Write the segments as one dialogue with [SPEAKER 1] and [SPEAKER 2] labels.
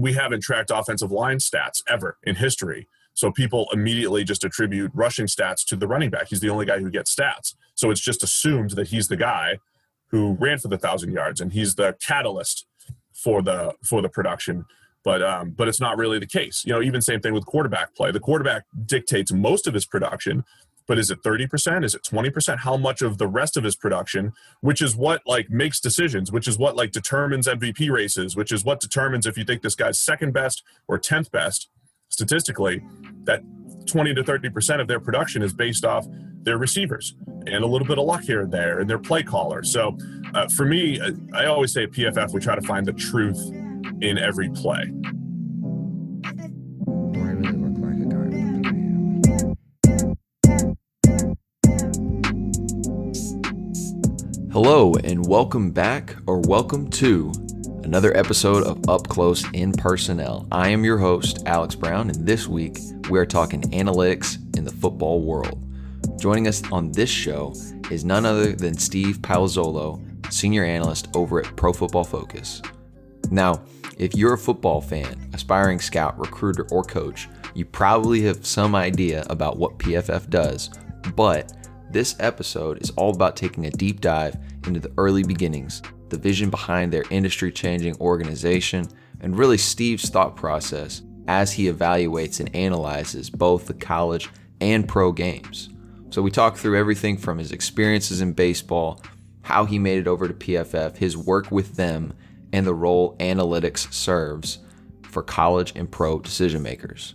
[SPEAKER 1] we haven't tracked offensive line stats ever in history. So people immediately just attribute rushing stats to the running back. He's the only guy who gets stats. So it's just assumed that he's the guy who ran for the thousand yards and he's the catalyst for the for the production. But um, but it's not really the case. You know, even same thing with quarterback play. The quarterback dictates most of his production, but is it 30% is it 20% how much of the rest of his production which is what like makes decisions which is what like determines mvp races which is what determines if you think this guy's second best or 10th best statistically that 20 to 30% of their production is based off their receivers and a little bit of luck here and there and their play caller. So uh, for me i always say at pff we try to find the truth in every play
[SPEAKER 2] Hello, and welcome back or welcome to another episode of Up Close in Personnel. I am your host, Alex Brown, and this week we are talking analytics in the football world. Joining us on this show is none other than Steve Palazzolo, senior analyst over at Pro Football Focus. Now, if you're a football fan, aspiring scout, recruiter, or coach, you probably have some idea about what PFF does, but this episode is all about taking a deep dive into the early beginnings, the vision behind their industry changing organization, and really Steve's thought process as he evaluates and analyzes both the college and pro games. So we talk through everything from his experiences in baseball, how he made it over to PFF, his work with them, and the role analytics serves for college and pro decision makers.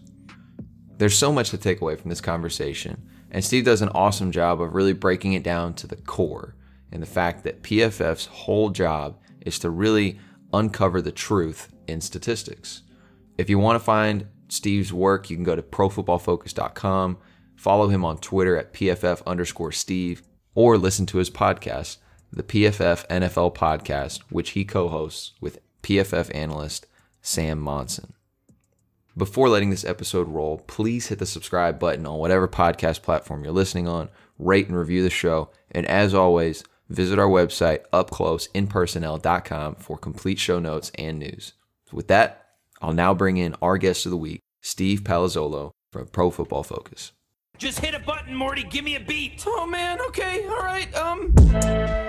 [SPEAKER 2] There's so much to take away from this conversation and Steve does an awesome job of really breaking it down to the core and the fact that PFF's whole job is to really uncover the truth in statistics. If you want to find Steve's work, you can go to profootballfocus.com, follow him on Twitter at PFF underscore Steve, or listen to his podcast, the PFF NFL Podcast, which he co hosts with PFF analyst Sam Monson. Before letting this episode roll, please hit the subscribe button on whatever podcast platform you're listening on, rate and review the show, and as always, visit our website upcloseinpersonnel.com for complete show notes and news. with that, I'll now bring in our guest of the week, Steve Palazzolo from Pro Football Focus.
[SPEAKER 3] Just hit a button, Morty. Give me a beat. Oh man. Okay. All right. Um.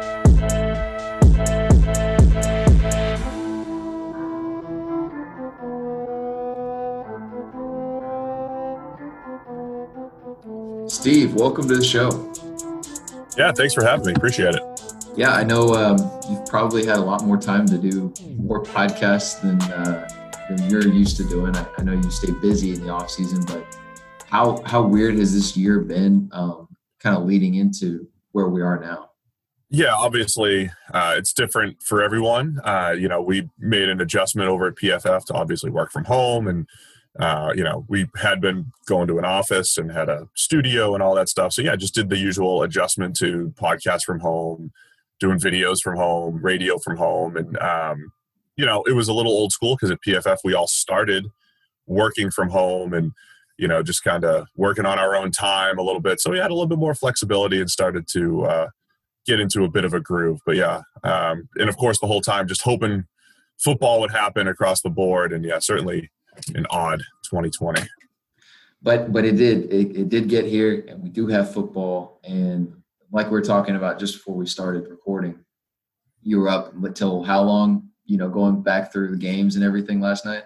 [SPEAKER 2] Steve, welcome to the show.
[SPEAKER 1] Yeah, thanks for having me. Appreciate it.
[SPEAKER 2] Yeah, I know um, you've probably had a lot more time to do more podcasts than uh, than you're used to doing. I, I, know you stay busy in the off season, but how how weird has this year been? Um, kind of leading into where we are now.
[SPEAKER 1] Yeah, obviously, uh, it's different for everyone. Uh, you know, we made an adjustment over at PFF to obviously work from home and uh, you know, we had been going to an office and had a studio and all that stuff. So yeah, just did the usual adjustment to podcast from home, doing videos from home, radio from home, and um, you know, it was a little old school because at PFF we all started working from home and you know just kind of working on our own time a little bit. So we had a little bit more flexibility and started to uh, get into a bit of a groove. But yeah, um, and of course the whole time just hoping football would happen across the board, and yeah, certainly an odd 2020.
[SPEAKER 2] But but it did it, it did get here, and we do have football. And like we are talking about just before we started recording, you were up until how long? You know, going back through the games and everything last night.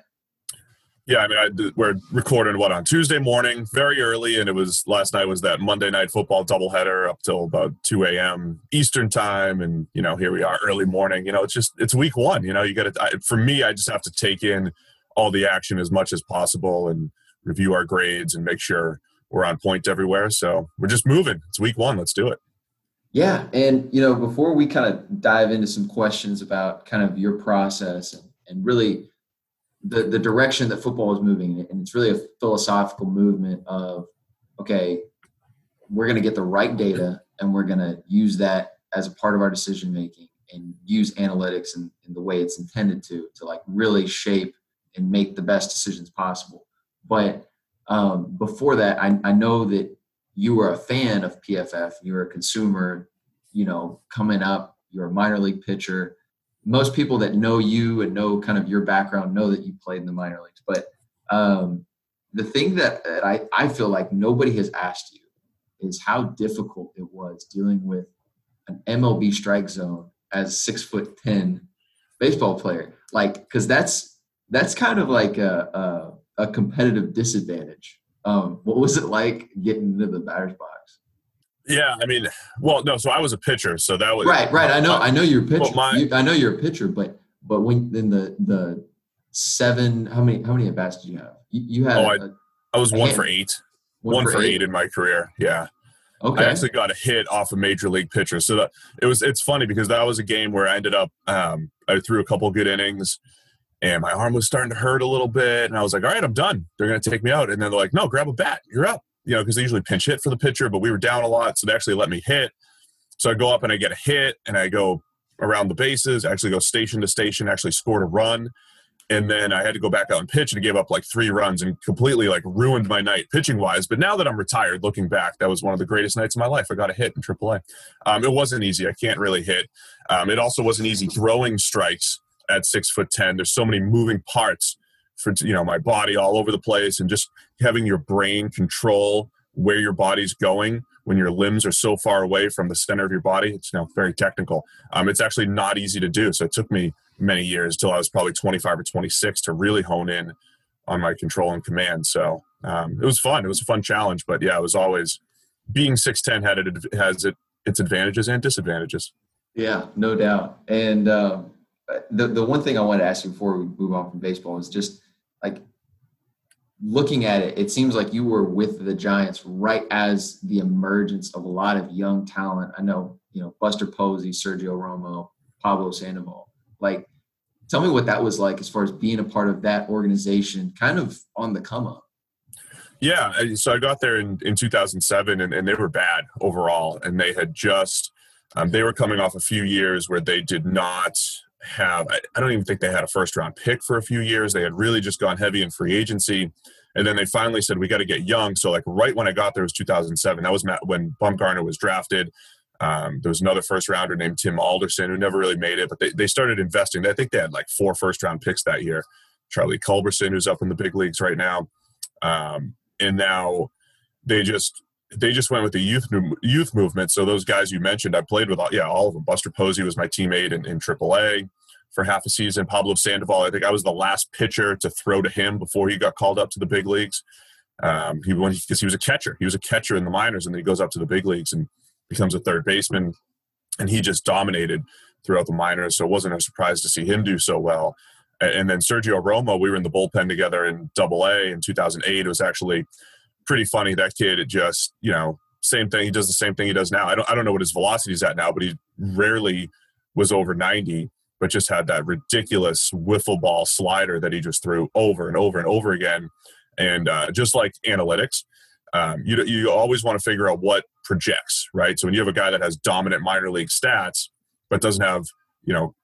[SPEAKER 1] Yeah, I mean, I, we're recording what on Tuesday morning, very early, and it was last night was that Monday night football doubleheader up till about two a.m. Eastern time, and you know, here we are early morning. You know, it's just it's week one. You know, you got to. For me, I just have to take in all the action as much as possible and review our grades and make sure we're on point everywhere. So we're just moving. It's week one. Let's do it.
[SPEAKER 2] Yeah. And, you know, before we kind of dive into some questions about kind of your process and, and really the, the direction that football is moving, and it's really a philosophical movement of, okay, we're going to get the right data and we're going to use that as a part of our decision making and use analytics in the way it's intended to, to like really shape and make the best decisions possible. But um, before that, I, I know that you were a fan of PFF. You were a consumer, you know, coming up. You're a minor league pitcher. most people that know you and know kind of your background know that you played in the minor leagues. But um, the thing that, that I, I feel like nobody has asked you is how difficult it was dealing with an MLB strike zone as six foot ten baseball player. Like, because that's that's kind of like a, a, a competitive disadvantage. Um, what was it like getting into the batter's box?
[SPEAKER 1] Yeah, I mean, well, no. So I was a pitcher, so that was
[SPEAKER 2] right. Right. I know. I know you're a pitcher. My, you, I know you're a pitcher, but but when in the the seven, how many how many at bats did you have? You, you had.
[SPEAKER 1] Oh, a, I, I was one hand, for eight. One, one for, for eight. eight in my career. Yeah. Okay. I actually got a hit off a major league pitcher. So that, it was it's funny because that was a game where I ended up um, I threw a couple good innings and my arm was starting to hurt a little bit and I was like, all right, I'm done. They're gonna take me out. And then they're like, no, grab a bat, you're up. You know, because they usually pinch hit for the pitcher, but we were down a lot, so they actually let me hit. So I go up and I get a hit and I go around the bases, actually go station to station, actually scored a run and then I had to go back out and pitch and gave up like three runs and completely like ruined my night pitching wise. But now that I'm retired, looking back, that was one of the greatest nights of my life. I got a hit in AAA. Um, it wasn't easy. I can't really hit. Um, it also wasn't easy throwing strikes at six foot ten. There's so many moving parts for you know my body all over the place, and just having your brain control where your body's going when your limbs are so far away from the center of your body. It's know very technical. Um, it's actually not easy to do. So it took me many years till I was probably 25 or 26 to really hone in on my control and command. So um, it was fun. It was a fun challenge, but yeah, it was always being 6'10 had it has it its advantages and disadvantages.
[SPEAKER 2] Yeah, no doubt. And um, the the one thing I wanted to ask you before we move on from baseball is just like looking at it, it seems like you were with the Giants right as the emergence of a lot of young talent. I know, you know, Buster Posey, Sergio Romo, Pablo Sandoval. Like tell me what that was like as far as being a part of that organization kind of on the come up
[SPEAKER 1] yeah so i got there in, in 2007 and, and they were bad overall and they had just um, they were coming off a few years where they did not have I, don't even think they had a first round pick for a few years. They had really just gone heavy in free agency and then they finally said we got to get young. So like right when i got there was 2007 that was when bumgarner was drafted. Um, there was another first rounder named Tim Alderson who never really made it, but they, they started investing. I think they had like four first round picks that year. Charlie Culberson, who's up in the big leagues right now, um, and now they just they just went with the youth youth movement. So those guys you mentioned, I played with all, yeah all of them. Buster Posey was my teammate in, in AAA for half a season. Pablo Sandoval, I think I was the last pitcher to throw to him before he got called up to the big leagues. Um, he went because he was a catcher. He was a catcher in the minors, and then he goes up to the big leagues and becomes a third baseman, and he just dominated throughout the minors. So it wasn't a surprise to see him do so well. And then Sergio Romo, we were in the bullpen together in Double A in 2008. It was actually pretty funny. That kid, it just you know, same thing. He does the same thing he does now. I don't I don't know what his velocity is at now, but he rarely was over 90 but just had that ridiculous wiffle ball slider that he just threw over and over and over again. And uh, just like analytics, um, you you always want to figure out what projects, right? So when you have a guy that has dominant minor league stats but doesn't have you know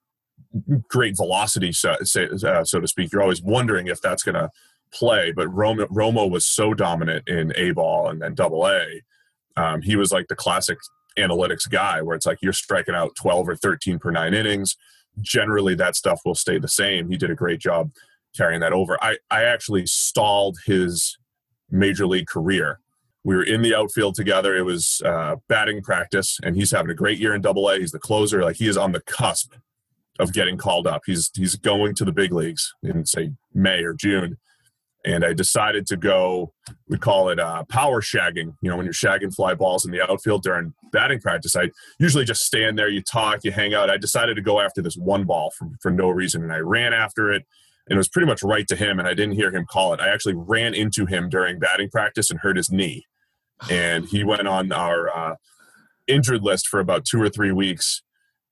[SPEAKER 1] great velocity, so, uh, so to speak, you're always wondering if that's going to play. But Romo, Romo was so dominant in A ball and then Double A. Um, he was like the classic analytics guy, where it's like you're striking out 12 or 13 per nine innings. Generally, that stuff will stay the same. He did a great job carrying that over. I, I actually stalled his major league career. We were in the outfield together. It was uh, batting practice, and he's having a great year in Double A. He's the closer. Like he is on the cusp of getting called up. He's he's going to the big leagues in say May or June. And I decided to go. We call it uh, power shagging. You know, when you're shagging fly balls in the outfield during batting practice, I usually just stand there, you talk, you hang out. I decided to go after this one ball for, for no reason, and I ran after it and it was pretty much right to him and i didn't hear him call it i actually ran into him during batting practice and hurt his knee and he went on our uh, injured list for about two or three weeks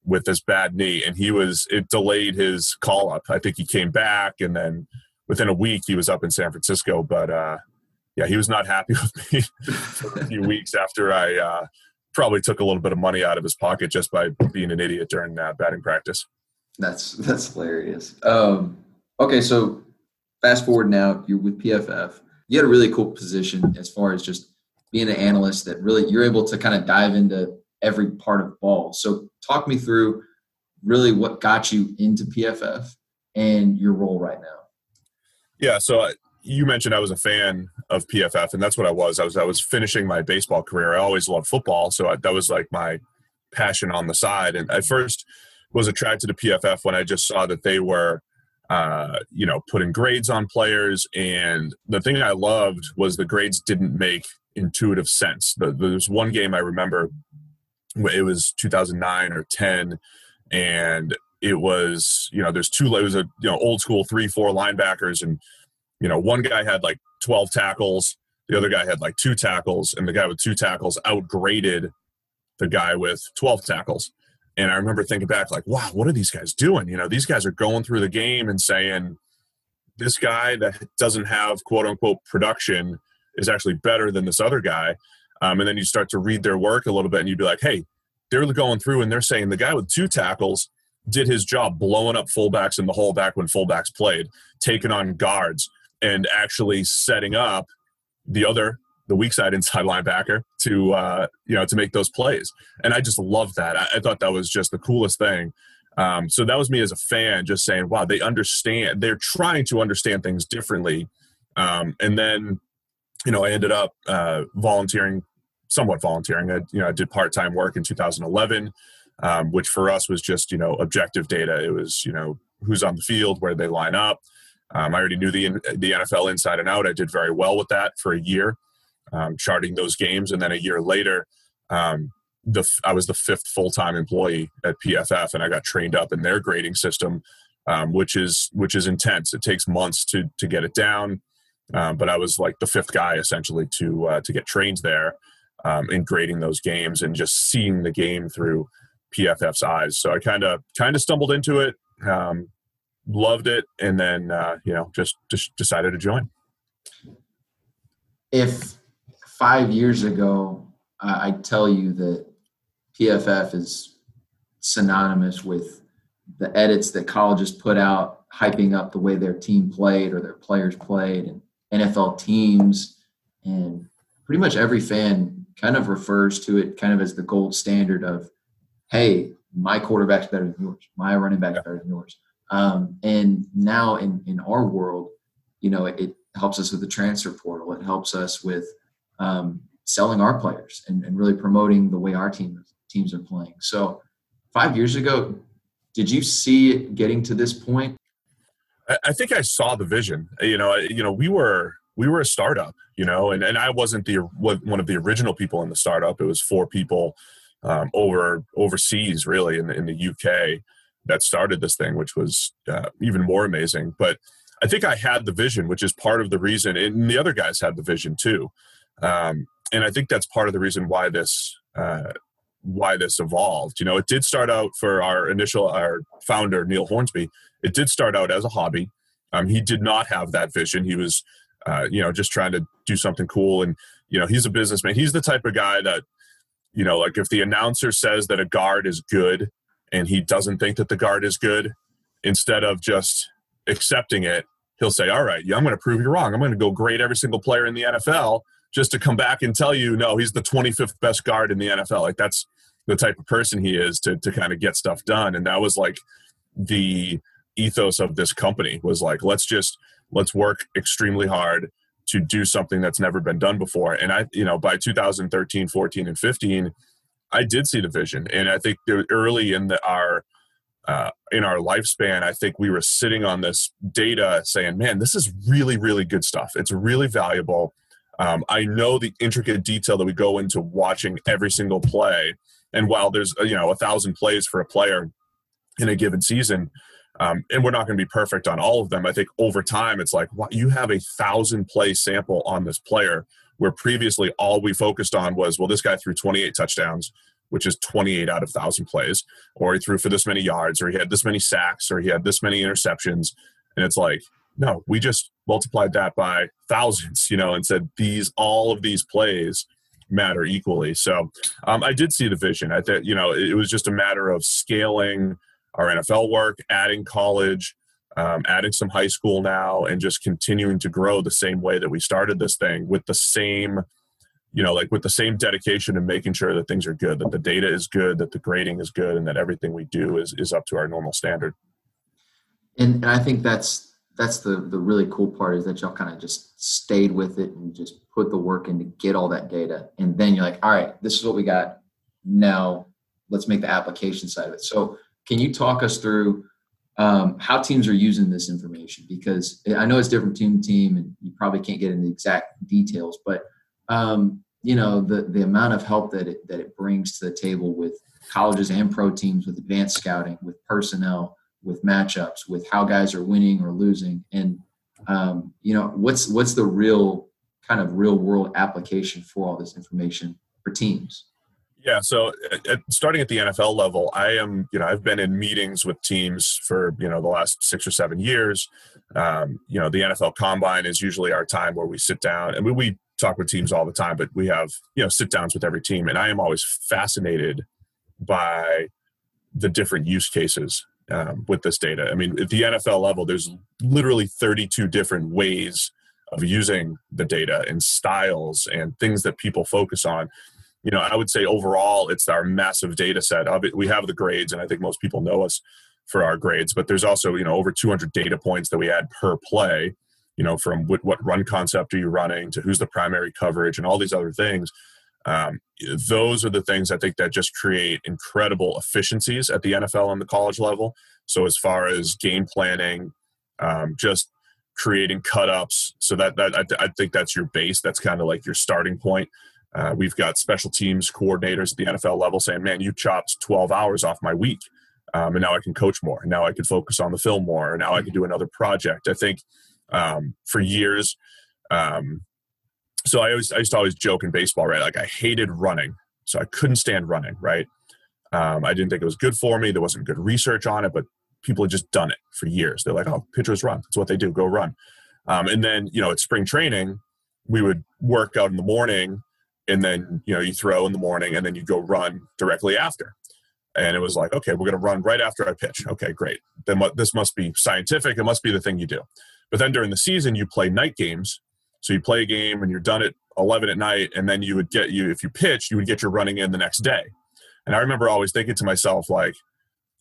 [SPEAKER 1] with this bad knee and he was it delayed his call up i think he came back and then within a week he was up in san francisco but uh, yeah he was not happy with me for a few weeks after i uh, probably took a little bit of money out of his pocket just by being an idiot during uh, batting practice
[SPEAKER 2] that's that's hilarious um, Okay, so fast forward now, you're with PFF. You had a really cool position as far as just being an analyst that really you're able to kind of dive into every part of ball. So talk me through
[SPEAKER 4] really what got you into PFF and your role right now.
[SPEAKER 1] Yeah, so I, you mentioned I was a fan of PFF, and that's what I was. I was I was finishing my baseball career. I always loved football, so I, that was like my passion on the side. And I first was attracted to PFF when I just saw that they were, uh, you know, putting grades on players. And the thing I loved was the grades didn't make intuitive sense. The, there's one game I remember. It was 2009 or 10, and it was you know there's two it was a you know old school three four linebackers and you know, one guy had like 12 tackles, the other guy had like two tackles, and the guy with two tackles outgraded the guy with 12 tackles. And I remember thinking back, like, wow, what are these guys doing? You know, these guys are going through the game and saying, this guy that doesn't have quote unquote production is actually better than this other guy. Um, and then you start to read their work a little bit and you'd be like, hey, they're going through and they're saying the guy with two tackles did his job blowing up fullbacks in the hole back when fullbacks played, taking on guards, and actually setting up the other the weak side inside linebacker to uh, you know to make those plays. And i just loved that. I, I thought that was just the coolest thing. Um, so that was me as a fan just saying wow they understand they're trying to understand things differently. Um, and then you know i ended up uh, volunteering somewhat volunteering. I you know i did part-time work in 2011 um, which for us was just you know objective data it was you know who's on the field where they line up um, I already knew the the NFL inside and out. I did very well with that for a year, um, charting those games, and then a year later, um, the I was the fifth full time employee at PFF, and I got trained up in their grading system, um, which is which is intense. It takes months to to get it down, um, but I was like the fifth guy essentially to uh, to get trained there um, in grading those games and just seeing the game through PFF's eyes. So I kind of kind of stumbled into it. Um, loved it, and then uh, you know just just decided to join.
[SPEAKER 4] If five years ago uh, I tell you that PFF is synonymous with the edits that colleges put out, hyping up the way their team played or their players played, and NFL teams, and pretty much every fan kind of refers to it kind of as the gold standard of, hey, my quarterback's better than yours, my running back's better than yours. Um, and now in, in our world, you know, it, it, helps us with the transfer portal. It helps us with um, selling our players and, and, really promoting the way our team teams are playing. So five years ago, did you see it getting to this point?
[SPEAKER 1] I, I think I saw the vision. You know, you know, we were we were a startup, you know, and, and I wasn't the one of the original people in the startup. It was four people um, over overseas, really, in the, in the UK that started this thing, which was uh, even more amazing. But I think I had the vision, which is part of the reason, and the other guys had the vision too. Um, and I think that's part of the reason why this uh, why this evolved. You know, it did start out for our initial our founder Neil Hornsby. It did start out as a hobby. Um, he did not have that vision. He was, uh, you know, just trying to do something cool. And you know, he's a businessman. He's the type of guy that, you know, like if the announcer says that a guard is good, and he doesn't think that the guard is good, instead of just accepting it, he'll say, All right, I'm going to prove you wrong. I'm going to go grade every single player in the NFL just to come back and tell you, no, he's the 25th best guard in the NFL. Like that's the type of person he is to, to kind of get stuff done. And that was like the ethos of this company was like, let's just, let's work extremely hard to do something that's never been done before. And I, you know, by 2013, 14, and 15, I did see the vision, and I think early in the, our uh, in our lifespan, I think we were sitting on this data saying, "Man, this is really, really good stuff. It's really valuable." Um, I know the intricate detail that we go into watching every single play, and while there's you know a thousand plays for a player in a given season, um, and we're not going to be perfect on all of them. I think over time, it's like you have a thousand play sample on this player where previously all we focused on was, well, this guy threw 28 touchdowns, which is 28 out of 1,000 plays, or he threw for this many yards, or he had this many sacks, or he had this many interceptions. And it's like, no, we just multiplied that by thousands, you know, and said these, all of these plays matter equally. So um, I did see the vision. I think, you know, it was just a matter of scaling our NFL work, adding college, um, adding some high school now and just continuing to grow the same way that we started this thing with the same you know, like with the same dedication and making sure that things are good, that the data is good, that the grading is good, and that everything we do is is up to our normal standard.
[SPEAKER 2] And, and I think that's that's the the really cool part is that y'all kind of just stayed with it and just put the work in to get all that data, and then you're like, all right, this is what we got. Now let's make the application side of it. So, can you talk us through um, how teams are using this information? Because I know it's different team to team, and you probably can't get into the exact details, but um, you know the the amount of help that it that it brings to the table with colleges and pro teams with advanced scouting, with personnel, with matchups, with how guys are winning or losing, and um, you know what's what's the real kind of real world application for all this information for teams.
[SPEAKER 1] Yeah, so at, starting at the NFL level, I am, you know, I've been in meetings with teams for, you know, the last six or seven years. Um, you know, the NFL Combine is usually our time where we sit down and we, we talk with teams all the time, but we have, you know, sit downs with every team. And I am always fascinated by the different use cases um, with this data. I mean, at the NFL level, there's literally 32 different ways of using the data and styles and things that people focus on you know, I would say overall, it's our massive data set. We have the grades, and I think most people know us for our grades, but there's also, you know, over 200 data points that we add per play, you know, from what, what run concept are you running to who's the primary coverage and all these other things. Um, those are the things I think that just create incredible efficiencies at the NFL and the college level. So as far as game planning, um, just creating cut ups, so that that I, I think that's your base. That's kind of like your starting point. Uh, we've got special teams coordinators at the NFL level saying, "Man, you chopped 12 hours off my week, um, and now I can coach more. And now I can focus on the film more. And now I can do another project." I think um, for years, um, so I always I used to always joke in baseball, right? Like I hated running, so I couldn't stand running, right? Um, I didn't think it was good for me. There wasn't good research on it, but people had just done it for years. They're like, "Oh, pitchers run. That's what they do. Go run." Um, and then you know, at spring training, we would work out in the morning and then you know you throw in the morning and then you go run directly after. And it was like okay we're going to run right after i pitch. Okay great. Then what this must be scientific. It must be the thing you do. But then during the season you play night games. So you play a game and you're done at 11 at night and then you would get you if you pitch you would get your running in the next day. And i remember always thinking to myself like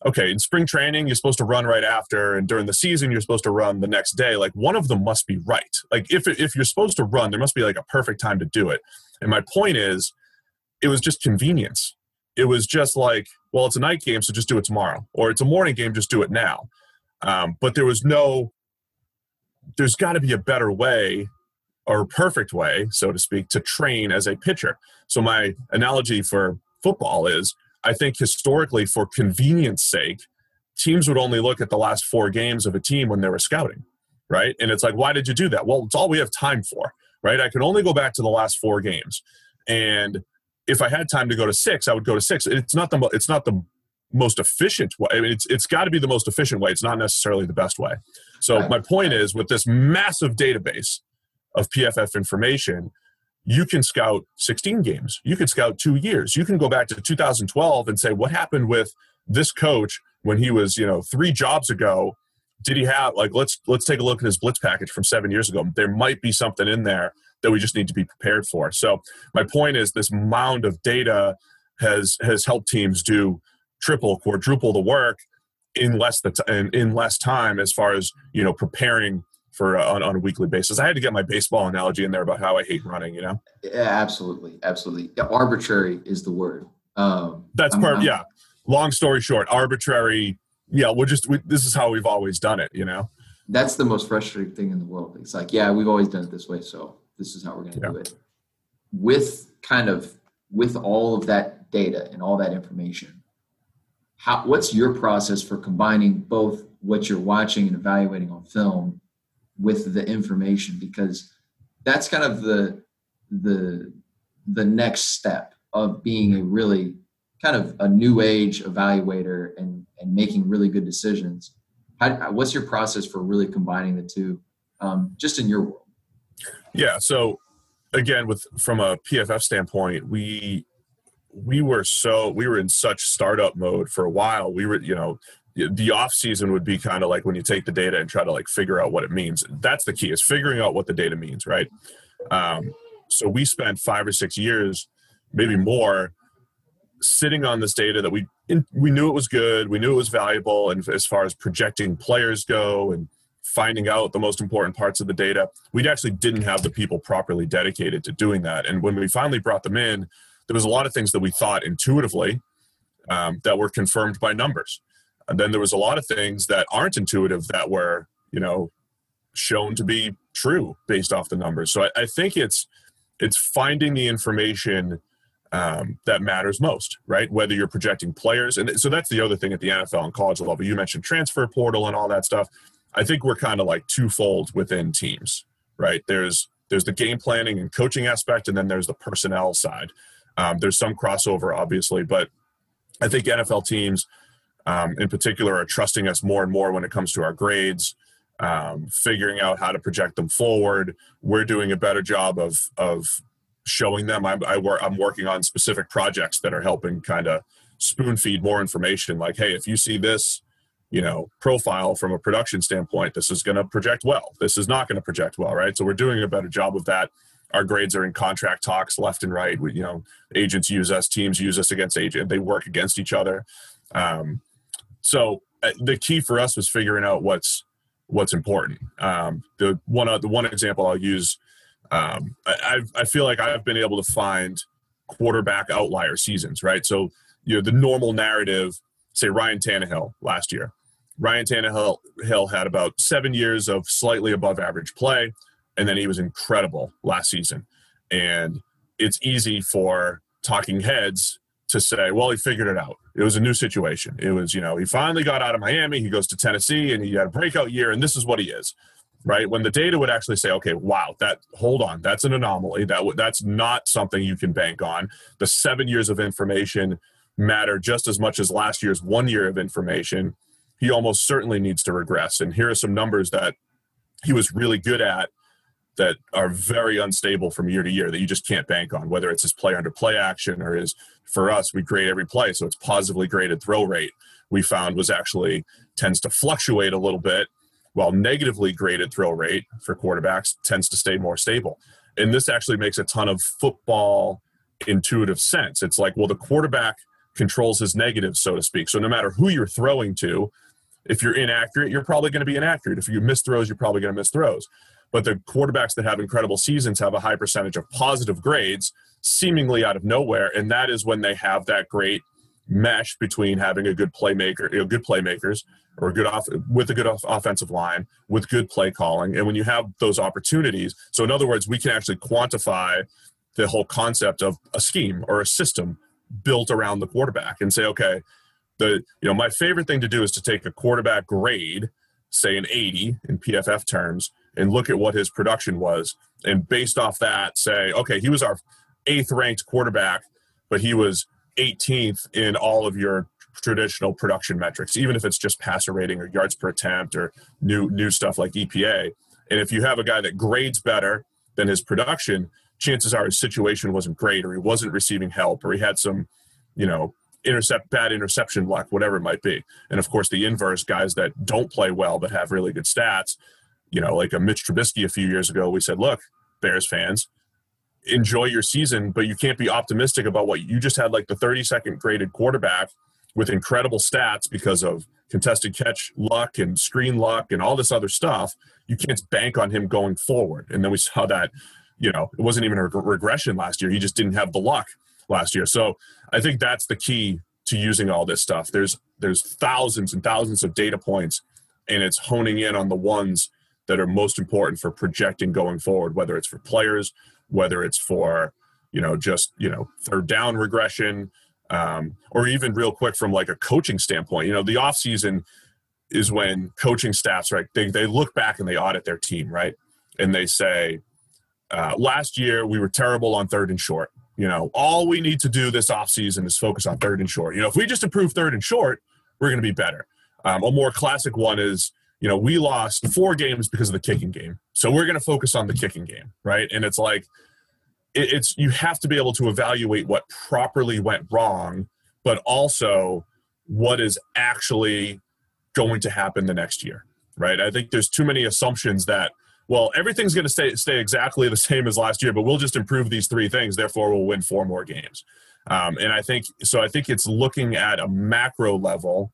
[SPEAKER 1] okay, in spring training, you're supposed to run right after, and during the season, you're supposed to run the next day. Like one of them must be right. Like if, if you're supposed to run, there must be like a perfect time to do it. And my point is, it was just convenience. It was just like, well, it's a night game, so just do it tomorrow. Or it's a morning game, just do it now. Um, but there was no, there's got to be a better way or perfect way, so to speak, to train as a pitcher. So my analogy for football is I think historically, for convenience sake, teams would only look at the last four games of a team when they were scouting, right? And it's like, why did you do that? Well, it's all we have time for, right? I can only go back to the last four games, and if I had time to go to six, I would go to six. It's not the it's not the most efficient way. I mean, it's it's got to be the most efficient way. It's not necessarily the best way. So my point is, with this massive database of PFF information, you can scout 16 games you can scout two years you can go back to 2012 and say what happened with this coach when he was you know three jobs ago did he have like let's let's take a look at his blitz package from seven years ago there might be something in there that we just need to be prepared for so my point is this mound of data has has helped teams do triple quadruple the work in less the t- in, in less time as far as you know preparing for uh, on, on a weekly basis. I had to get my baseball analogy in there about how I hate running. You know.
[SPEAKER 2] Yeah, absolutely, absolutely. Yeah, arbitrary is the word. Um,
[SPEAKER 1] That's part. I'm, yeah. Long story short, arbitrary. Yeah, we're just we, this is how we've always done it. You know.
[SPEAKER 2] That's the most frustrating thing in the world. It's like, yeah, we've always done it this way, so this is how we're going to yeah. do it. With kind of with all of that data and all that information, how what's your process for combining both what you're watching and evaluating on film with the information because that's kind of the the the next step of being a really kind of a new age evaluator and and making really good decisions How, what's your process for really combining the two um, just in your world?
[SPEAKER 1] Yeah so again with from a pff standpoint we we were so we were in such startup mode for a while. We were you know the off season would be kind of like when you take the data and try to like figure out what it means. That's the key is figuring out what the data means right? Um, so we spent five or six years, maybe more, sitting on this data that we we knew it was good, we knew it was valuable, and as far as projecting players go and finding out the most important parts of the data, we actually didn't have the people properly dedicated to doing that. And when we finally brought them in, there was a lot of things that we thought intuitively um, that were confirmed by numbers. And then there was a lot of things that aren't intuitive that were, you know, shown to be true based off the numbers. So I, I think it's it's finding the information um, that matters most, right? Whether you're projecting players, and so that's the other thing at the NFL and college level. You mentioned transfer portal and all that stuff. I think we're kind of like twofold within teams, right? There's there's the game planning and coaching aspect, and then there's the personnel side. Um, there's some crossover, obviously, but I think NFL teams, um, in particular, are trusting us more and more when it comes to our grades, um, figuring out how to project them forward. We're doing a better job of of showing them. I'm, I work, I'm working on specific projects that are helping kind of spoon feed more information. Like, hey, if you see this, you know, profile from a production standpoint, this is going to project well. This is not going to project well, right? So we're doing a better job of that. Our grades are in contract talks left and right. We, you know, agents use us, teams use us against agent. They work against each other. Um, so uh, the key for us was figuring out what's what's important. Um, the one uh, the one example I'll use, um, I, I feel like I've been able to find quarterback outlier seasons, right? So you know the normal narrative, say Ryan Tannehill last year. Ryan Tannehill Hill had about seven years of slightly above average play, and then he was incredible last season. And it's easy for talking heads to say, well, he figured it out. It was a new situation. It was, you know, he finally got out of Miami. He goes to Tennessee and he had a breakout year, and this is what he is, right? When the data would actually say, okay, wow, that hold on, that's an anomaly. That w- that's not something you can bank on. The seven years of information matter just as much as last year's one year of information. He almost certainly needs to regress. And here are some numbers that he was really good at that are very unstable from year to year that you just can't bank on, whether it's his play under play action or his, for us, we grade every play. So it's positively graded throw rate we found was actually tends to fluctuate a little bit while negatively graded throw rate for quarterbacks tends to stay more stable. And this actually makes a ton of football intuitive sense. It's like, well, the quarterback controls his negatives, so to speak. So no matter who you're throwing to, if you're inaccurate, you're probably going to be inaccurate. If you miss throws, you're probably going to miss throws but the quarterbacks that have incredible seasons have a high percentage of positive grades seemingly out of nowhere and that is when they have that great mesh between having a good playmaker you know, good playmakers or good off with a good off- offensive line with good play calling. And when you have those opportunities so in other words we can actually quantify the whole concept of a scheme or a system built around the quarterback and say okay the you know my favorite thing to do is to take a quarterback grade say an 80 in pff terms and look at what his production was. And based off that say okay he was our eighth ranked quarterback but he was 18th in all of your traditional production metrics even if it's just passer rating or yards per attempt or new new stuff like epa and if you have a guy that grades better than his production chances are his situation wasn't great or he wasn't receiving help or he had some you know intercept bad interception luck whatever it might be. And of course the inverse guys that don't play well but have really good stats you know, like a Mitch Trubisky a few years ago, we said, look, Bears fans, enjoy your season, but you can't be optimistic about what you just had like the 32nd graded quarterback with incredible stats because of contested catch luck and screen luck and all this other stuff. You can't bank on him going forward. And then we saw that, you know, it wasn't even a regression last year. He just didn't have the luck last year. So I think that's the key to using all this stuff. There's there's thousands and thousands of data points and it's honing in on the ones that are most important for projecting going forward, whether it's for players, whether it's for, you know, just, you know, third down regression, um, or even real quick from like a coaching standpoint. You know, the off season is when coaching staffs, right, they, they look back and they audit their team, right? And they say, uh, last year we were terrible on third and short. You know, all we need to do this off season is focus on third and short. You know, if we just improve third and short, we're going to be better. Um, a more classic one is, you know, we lost four games because of the kicking game. So we're going to focus on the kicking game, right? And it's like, it, it's you have to be able to evaluate what properly went wrong, but also what is actually going to happen the next year, right? I think there's too many assumptions that well, everything's going to stay stay exactly the same as last year, but we'll just improve these three things. Therefore, we'll win four more games. Um, and I think so. I think it's looking at a macro level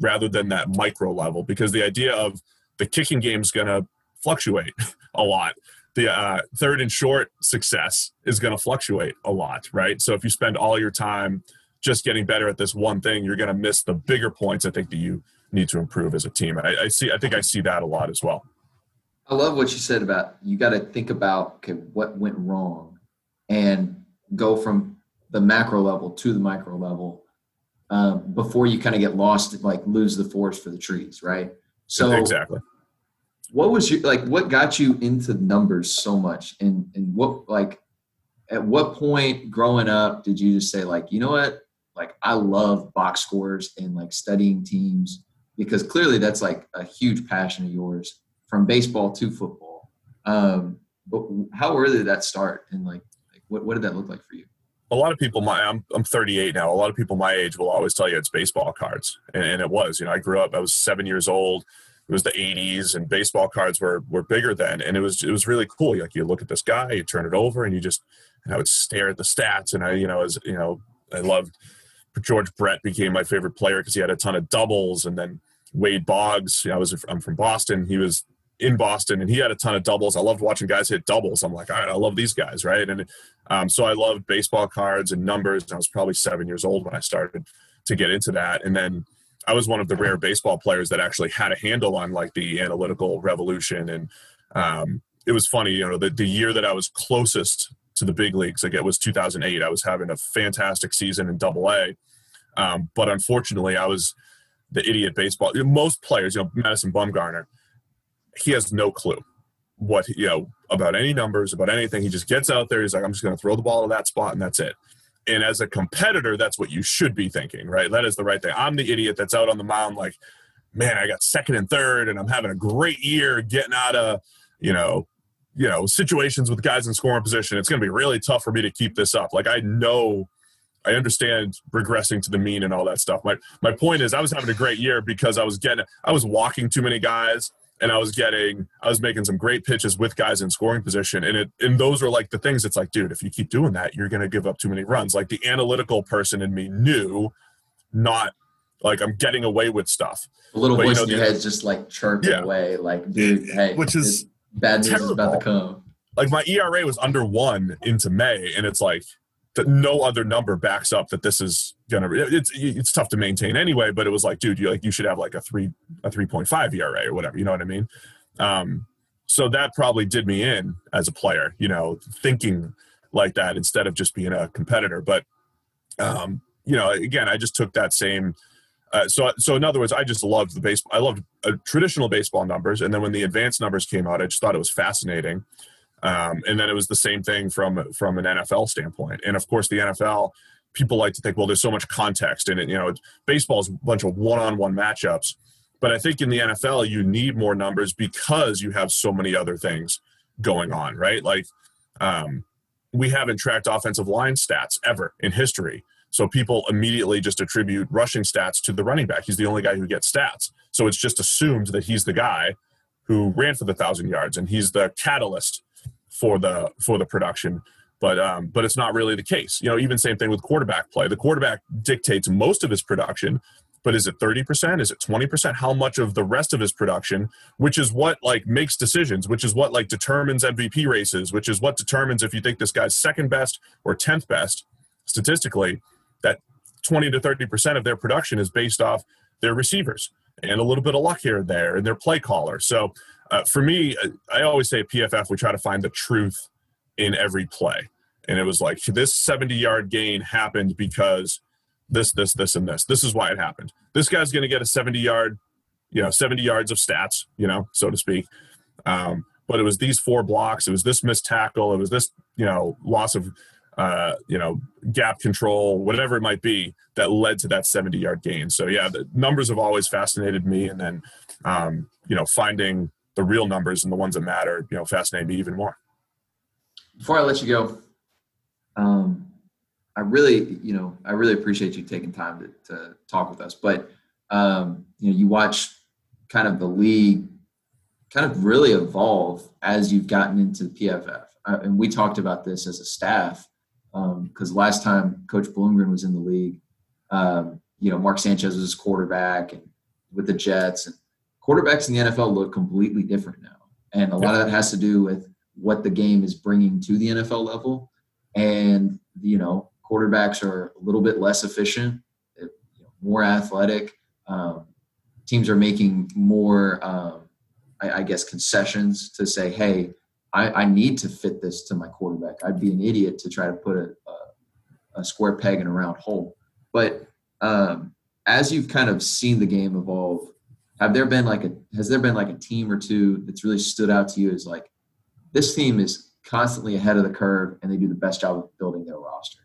[SPEAKER 1] rather than that micro level because the idea of the kicking game is going to fluctuate a lot. The uh, third and short success is going to fluctuate a lot, right? So if you spend all your time just getting better at this one thing, you're going to miss the bigger points. I think that you need to improve as a team. I, I see. I think I see that a lot as well.
[SPEAKER 4] I love what you said about you got to think about okay what went wrong, and go from the macro level to the micro level um, before you kind of get lost, like lose the forest for the trees, right?
[SPEAKER 1] So exactly.
[SPEAKER 4] What was your like? What got you into numbers so much, and and what like at what point growing up did you just say like, you know what, like I love box scores and like studying teams because clearly that's like a huge passion of yours from baseball to football. Um, but how early did that start, and like, like what what did that look like for you?
[SPEAKER 1] A lot of people my I'm I'm 38 now. A lot of people my age will always tell you it's baseball cards, and, and, it was. You know, I grew up. I was seven years old. It was the 80s, and baseball cards were were bigger then, and it was it was really cool. Like you look at this guy, you turn it over, and you just and I would stare at the stats, and I you know as you know I loved George Brett became my favorite player because he had a ton of doubles, and then Wade Boggs. You know, I was I'm from Boston. He was in Boston, and he had a ton of doubles. I loved watching guys hit doubles. I'm like, all right, I love these guys, right? And um, so I loved baseball cards and numbers. I was probably seven years old when I started to get into that. And then I was one of the rare baseball players that actually had a handle on like the analytical revolution. And um, it was funny, you know, the, the year that I was closest to the big leagues, like it was 2008. I was having a fantastic season in Double A, um, but unfortunately, I was the idiot baseball. Most players, you know, Madison Bumgarner he has no clue what you know about any numbers about anything. He just gets out there. He's like i'm just going to throw the ball to that spot and that's it. And as a competitor that's what you should be thinking right? That is the right thing. I'm the idiot that's out on the mound like man i got second and third and i'm having a great year getting out of you know you know situations with guys in scoring position. It's going to be really tough for me to keep this up. Like i know I understand regressing to the mean and all that stuff. My my point is I was having a great year because I was getting I was walking too many guys and I was getting, I was making some great pitches with guys in scoring position, and it, and those were like the things. It's like, dude, if you keep doing that, you're going to give up too many runs. Like the analytical person in me knew, not like I'm getting away with stuff.
[SPEAKER 4] A little but, voice you know, in your head's just like chirping yeah. away, like, dude, hey,
[SPEAKER 1] which is
[SPEAKER 4] bad news terrible. is about to come.
[SPEAKER 1] Like my ERA was under one into May, and it's like that no other number backs up that this is gonna it's it's tough to maintain anyway but it was like dude you like you should have like a three a 3.5 era or whatever you know what i mean? Um so that probably did me in as a player you know thinking like that instead of just being a competitor. But um you know again i just took that same uh, so so in other words i just loved the baseball i loved uh, traditional baseball numbers. And then when the advanced numbers came out i just thought it was fascinating. Um, and then it was the same thing from from an NFL standpoint. And of course, the NFL people like to think, well, there's so much context in it. You know, baseball is a bunch of one-on-one matchups. But I think in the NFL, you need more numbers because you have so many other things going on, right? Like, um, we haven't tracked offensive line stats ever in history. So people immediately just attribute rushing stats to the running back. He's the only guy who gets stats. So it's just assumed that he's the guy who ran for the thousand yards and he's the catalyst for the for the production but um, but it's not really the case. You know, even same thing with quarterback play. The quarterback dictates most of his production, but is it 30%? Is it 20%? How much of the rest of his production, which is what like makes decisions, which is what like determines MVP races, which is what determines if you think this guy's second best or 10th best statistically, that 20 to 30% of their production is based off their receivers and a little bit of luck here and there and their play caller. So uh, for me, I always say at PFF, we try to find the truth in every play. And it was like, this 70 yard gain happened because this, this, this, and this. This is why it happened. This guy's going to get a 70 yard, you know, 70 yards of stats, you know, so to speak. Um, but it was these four blocks. It was this missed tackle. It was this, you know, loss of, uh, you know, gap control, whatever it might be, that led to that 70 yard gain. So, yeah, the numbers have always fascinated me. And then, um, you know, finding the real numbers and the ones that matter, you know, fascinate me even more.
[SPEAKER 4] Before I let you go, um, I really, you know, I really appreciate you taking time to, to talk with us. But um, you know, you watch kind of the league
[SPEAKER 2] kind of really evolve as you've gotten into the PFF. Uh, and we talked about this as a staff because um, last time Coach Bloomgren was in the league, um, you know, Mark Sanchez was his quarterback and with the Jets. And quarterbacks in the NFL look completely different now. And a lot of that has to do with what the game is bringing to the NFL level. And, you know, quarterbacks are a little bit less efficient, more athletic. Um, teams are making more, um, I, I, guess, concessions to say, hey, I, I, need to fit this to my quarterback. I'd be an idiot to try to put a, a, a square peg in a round hole. But um, as you've kind of seen the game evolve, have there been like a has there been like a team or two that's really stood out to you as like this team is constantly ahead of the curve and they do the best job of building their roster?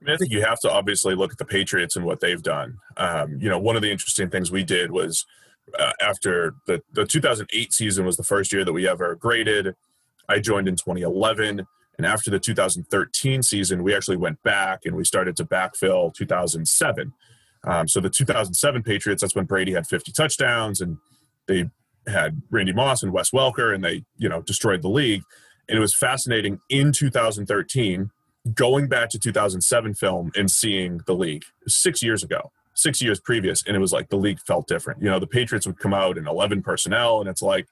[SPEAKER 1] I mean, I think you have to obviously look at the Patriots and what they've done. Um, you know, one of the interesting things we did was uh, after the, the 2008 season was the first year that we ever graded. I joined in 2011. And after the 2013 season, we actually went back and we started to backfill 2007. Um, so the 2007 Patriots, that's when Brady had 50 touchdowns and they had Randy Moss and Wes Welker and they, you know, destroyed the league. And it was fascinating in 2013 going back to 2007 film and seeing the league six years ago, six years previous. And it was like the league felt different. You know, the Patriots would come out in 11 personnel and it's like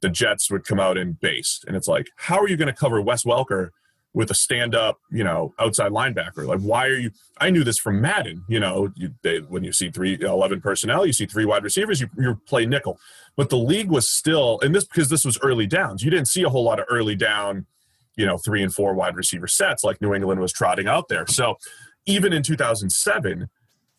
[SPEAKER 1] the Jets would come out in base. And it's like, how are you going to cover Wes Welker with a stand up, you know, outside linebacker. Like, why are you? I knew this from Madden. You know, you, they, when you see three, 11 personnel, you see three wide receivers, you, you play nickel. But the league was still, and this because this was early downs, you didn't see a whole lot of early down, you know, three and four wide receiver sets like New England was trotting out there. So even in 2007,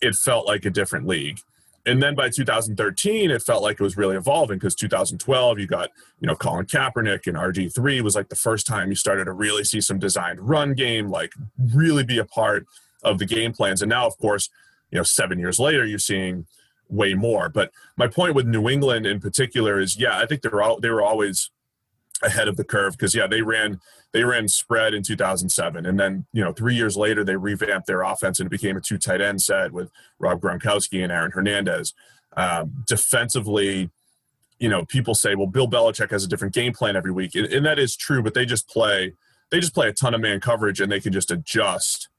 [SPEAKER 1] it felt like a different league and then by 2013 it felt like it was really evolving because 2012 you got you know colin kaepernick and rg3 was like the first time you started to really see some designed run game like really be a part of the game plans and now of course you know seven years later you're seeing way more. But my point with new england in particular is yeah i think they're all, they were always ahead of the curve because yeah they ran they ran spread in 2007 and then you know three years later they revamped their offense and it became a two tight end set with rob gronkowski and aaron hernandez. Um, defensively you know people say well bill belichick has a different game plan every week. And, and that is true but they just play they just play a ton of man coverage and they can just adjust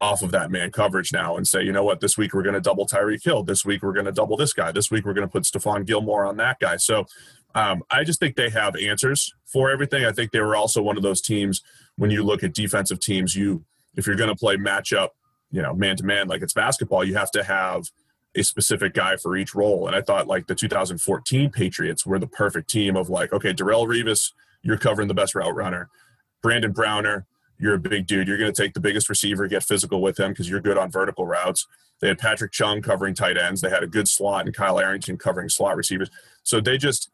[SPEAKER 1] off of that man coverage now and say, you know what, this week we're going to double Tyreek Hill. This week we're going to double this guy. This week we're going to put Stephon Gilmore on that guy. So um, I just think they have answers for everything. I think they were also one of those teams when you look at defensive teams, you if you're going to play matchup, you know, man to man like it's basketball, you have to have a specific guy for each role. And I thought like the 2014 Patriots were the perfect team of like, okay, Darrelle Revis, you're covering the best route runner. Brandon Browner, you're a big dude. You're going to take the biggest receiver, get physical with him because you're good on vertical routes. They had Patrick Chung covering tight ends. They had a good slot and Kyle Arrington covering slot receivers. So they just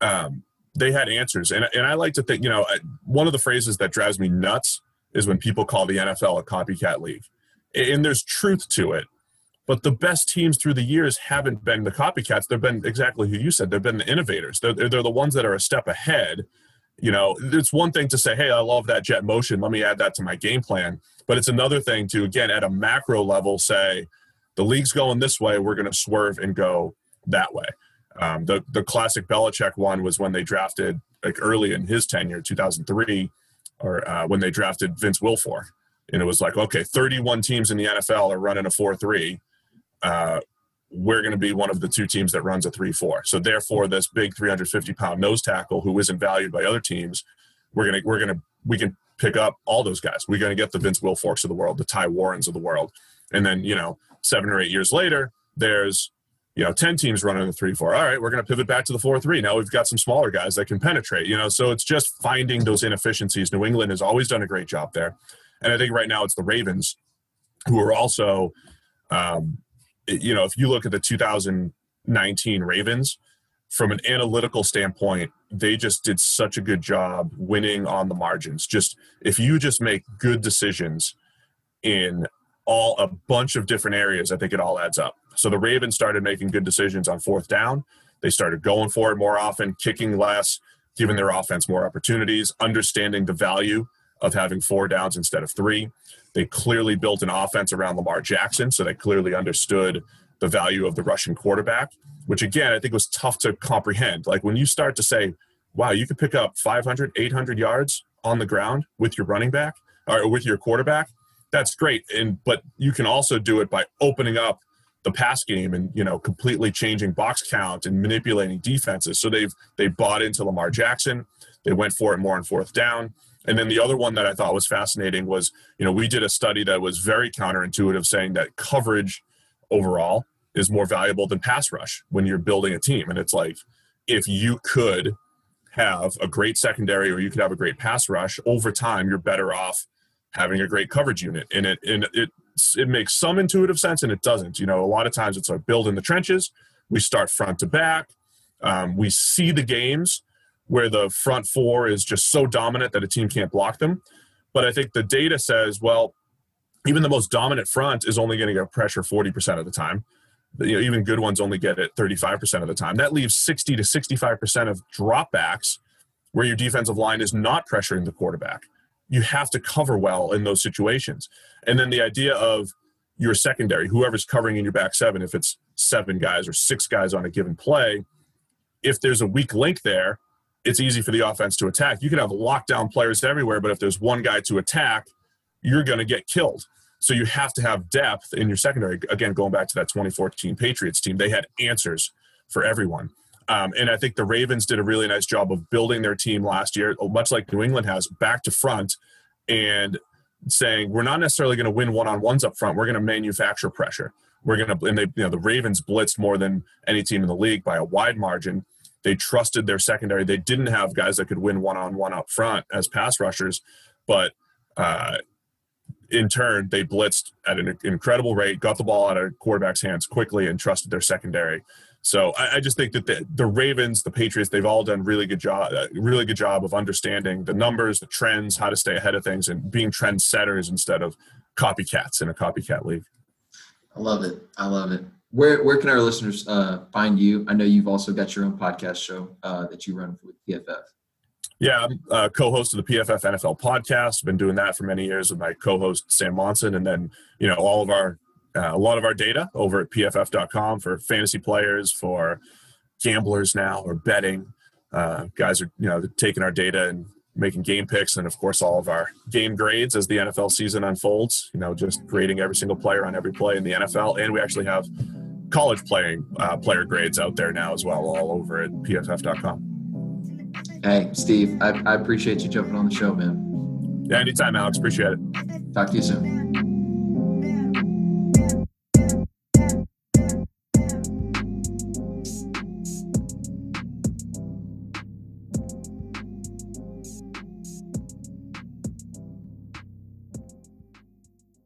[SPEAKER 1] um, they had answers. And, and I like to think, you know, one of the phrases that drives me nuts is when people call the NFL a copycat league. And there's truth to it. But the best teams through the years haven't been the copycats. They've been exactly who you said. They've been the innovators. They're, they're the ones that are a step ahead. You know, it's one thing to say, hey, I love that jet motion. Let me add that to my game plan. But it's another thing to, again, at a macro level, say, the league's going this way. We're going to swerve and go that way. Um, the the classic Belichick one was when they drafted like early in his tenure, 2003, or uh, when they drafted Vince Wilfork, and it was like, okay, 31 teams in the NFL are running a four-three. Uh, we're going to be one of the two teams that runs a three-four. So therefore, this big 350-pound nose tackle who isn't valued by other teams, we're gonna we're gonna we can pick up all those guys. We're going to get the Vince Wilforks of the world, the Ty Warrens of the world, and then you know, seven or eight years later, there's you know, 10 teams running the 3 4. All right, we're going to pivot back to the 4 3. Now we've got some smaller guys that can penetrate, you know, so it's just finding those inefficiencies. New England has always done a great job there. And I think right now it's the Ravens who are also, um, you know, if you look at the 2019 Ravens, from an analytical standpoint, they just did such a good job winning on the margins. Just if you just make good decisions in all a bunch of different areas, I think it all adds up. So the Ravens started making good decisions on fourth down. They started going for it more often, kicking less, giving their offense more opportunities, understanding the value of having four downs instead of three. They clearly built an offense around Lamar Jackson, so they clearly understood the value of the rushing quarterback, which again, I think was tough to comprehend. Like when you start to say, wow, you could pick up 500, 800 yards on the ground with your running back or with your quarterback, that's great. And, but you can also do it by opening up the pass game and you know completely changing box count and manipulating defenses. So they've they bought into Lamar Jackson. They went for it more on fourth down. And then the other one that I thought was fascinating was, you know, we did a study that was very counterintuitive, saying that coverage overall is more valuable than pass rush when you're building a team. And it's like if you could have a great secondary or you could have a great pass rush over time, you're better off having a great coverage unit. And it and it it makes some intuitive sense and it doesn't. You know, a lot of times it's like build in the trenches. We start front to back. Um, we see the games where the front four is just so dominant that a team can't block them. But I think the data says, well, even the most dominant front is only going to get pressure 40% of the time. You know, even good ones only get it 35% of the time. That leaves 60 to 65% of dropbacks where your defensive line is not pressuring the quarterback. You have to cover well in those situations. And then the idea of your secondary, whoever's covering in your back seven, if it's seven guys or six guys on a given play, if there's a weak link there, it's easy for the offense to attack. You can have lockdown players everywhere, but if there's one guy to attack, you're going to get killed. So you have to have depth in your secondary. Again, going back to that 2014 Patriots team, they had answers for everyone. Um, and I think the Ravens did a really nice job of building their team last year, much like New England has, back to front and saying we're not necessarily going to win one on ones up front. We're going to manufacture pressure. We're going to, and they, you know, the Ravens blitzed more than any team in the league by a wide margin. They trusted their secondary. They didn't have guys that could win one on one up front as pass rushers, but uh, in turn, they blitzed at an incredible rate, got the ball out of quarterback's hands quickly, and trusted their secondary. So I, I just think that the, the, Ravens, the Patriots, they've all done really good job, uh, really good job of understanding the numbers, the trends, how to stay ahead of things, and being trendsetters instead of copycats in a copycat league.
[SPEAKER 4] I love it. I love it. Where where can our listeners uh, find you? I know you've also got your own podcast show uh, that you run with PFF.
[SPEAKER 1] Yeah, I'm uh, co-host of the PFF NFL podcast. Been doing that for many years with my co-host Sam Monson, and then you know all of our uh, a lot of our data over at PFF.com for fantasy players, for gamblers now, or betting. Uh, guys are you know taking our data and making game picks, and of course all of our game grades as the NFL season unfolds. You know, just grading every single player on every play in the NFL, and we actually have college playing uh, player grades out there now as well, all over at pff.com.
[SPEAKER 4] Hey, Steve, I, I appreciate you jumping on the show, man.
[SPEAKER 1] Yeah, anytime, Alex. Appreciate it.
[SPEAKER 4] Talk to you soon.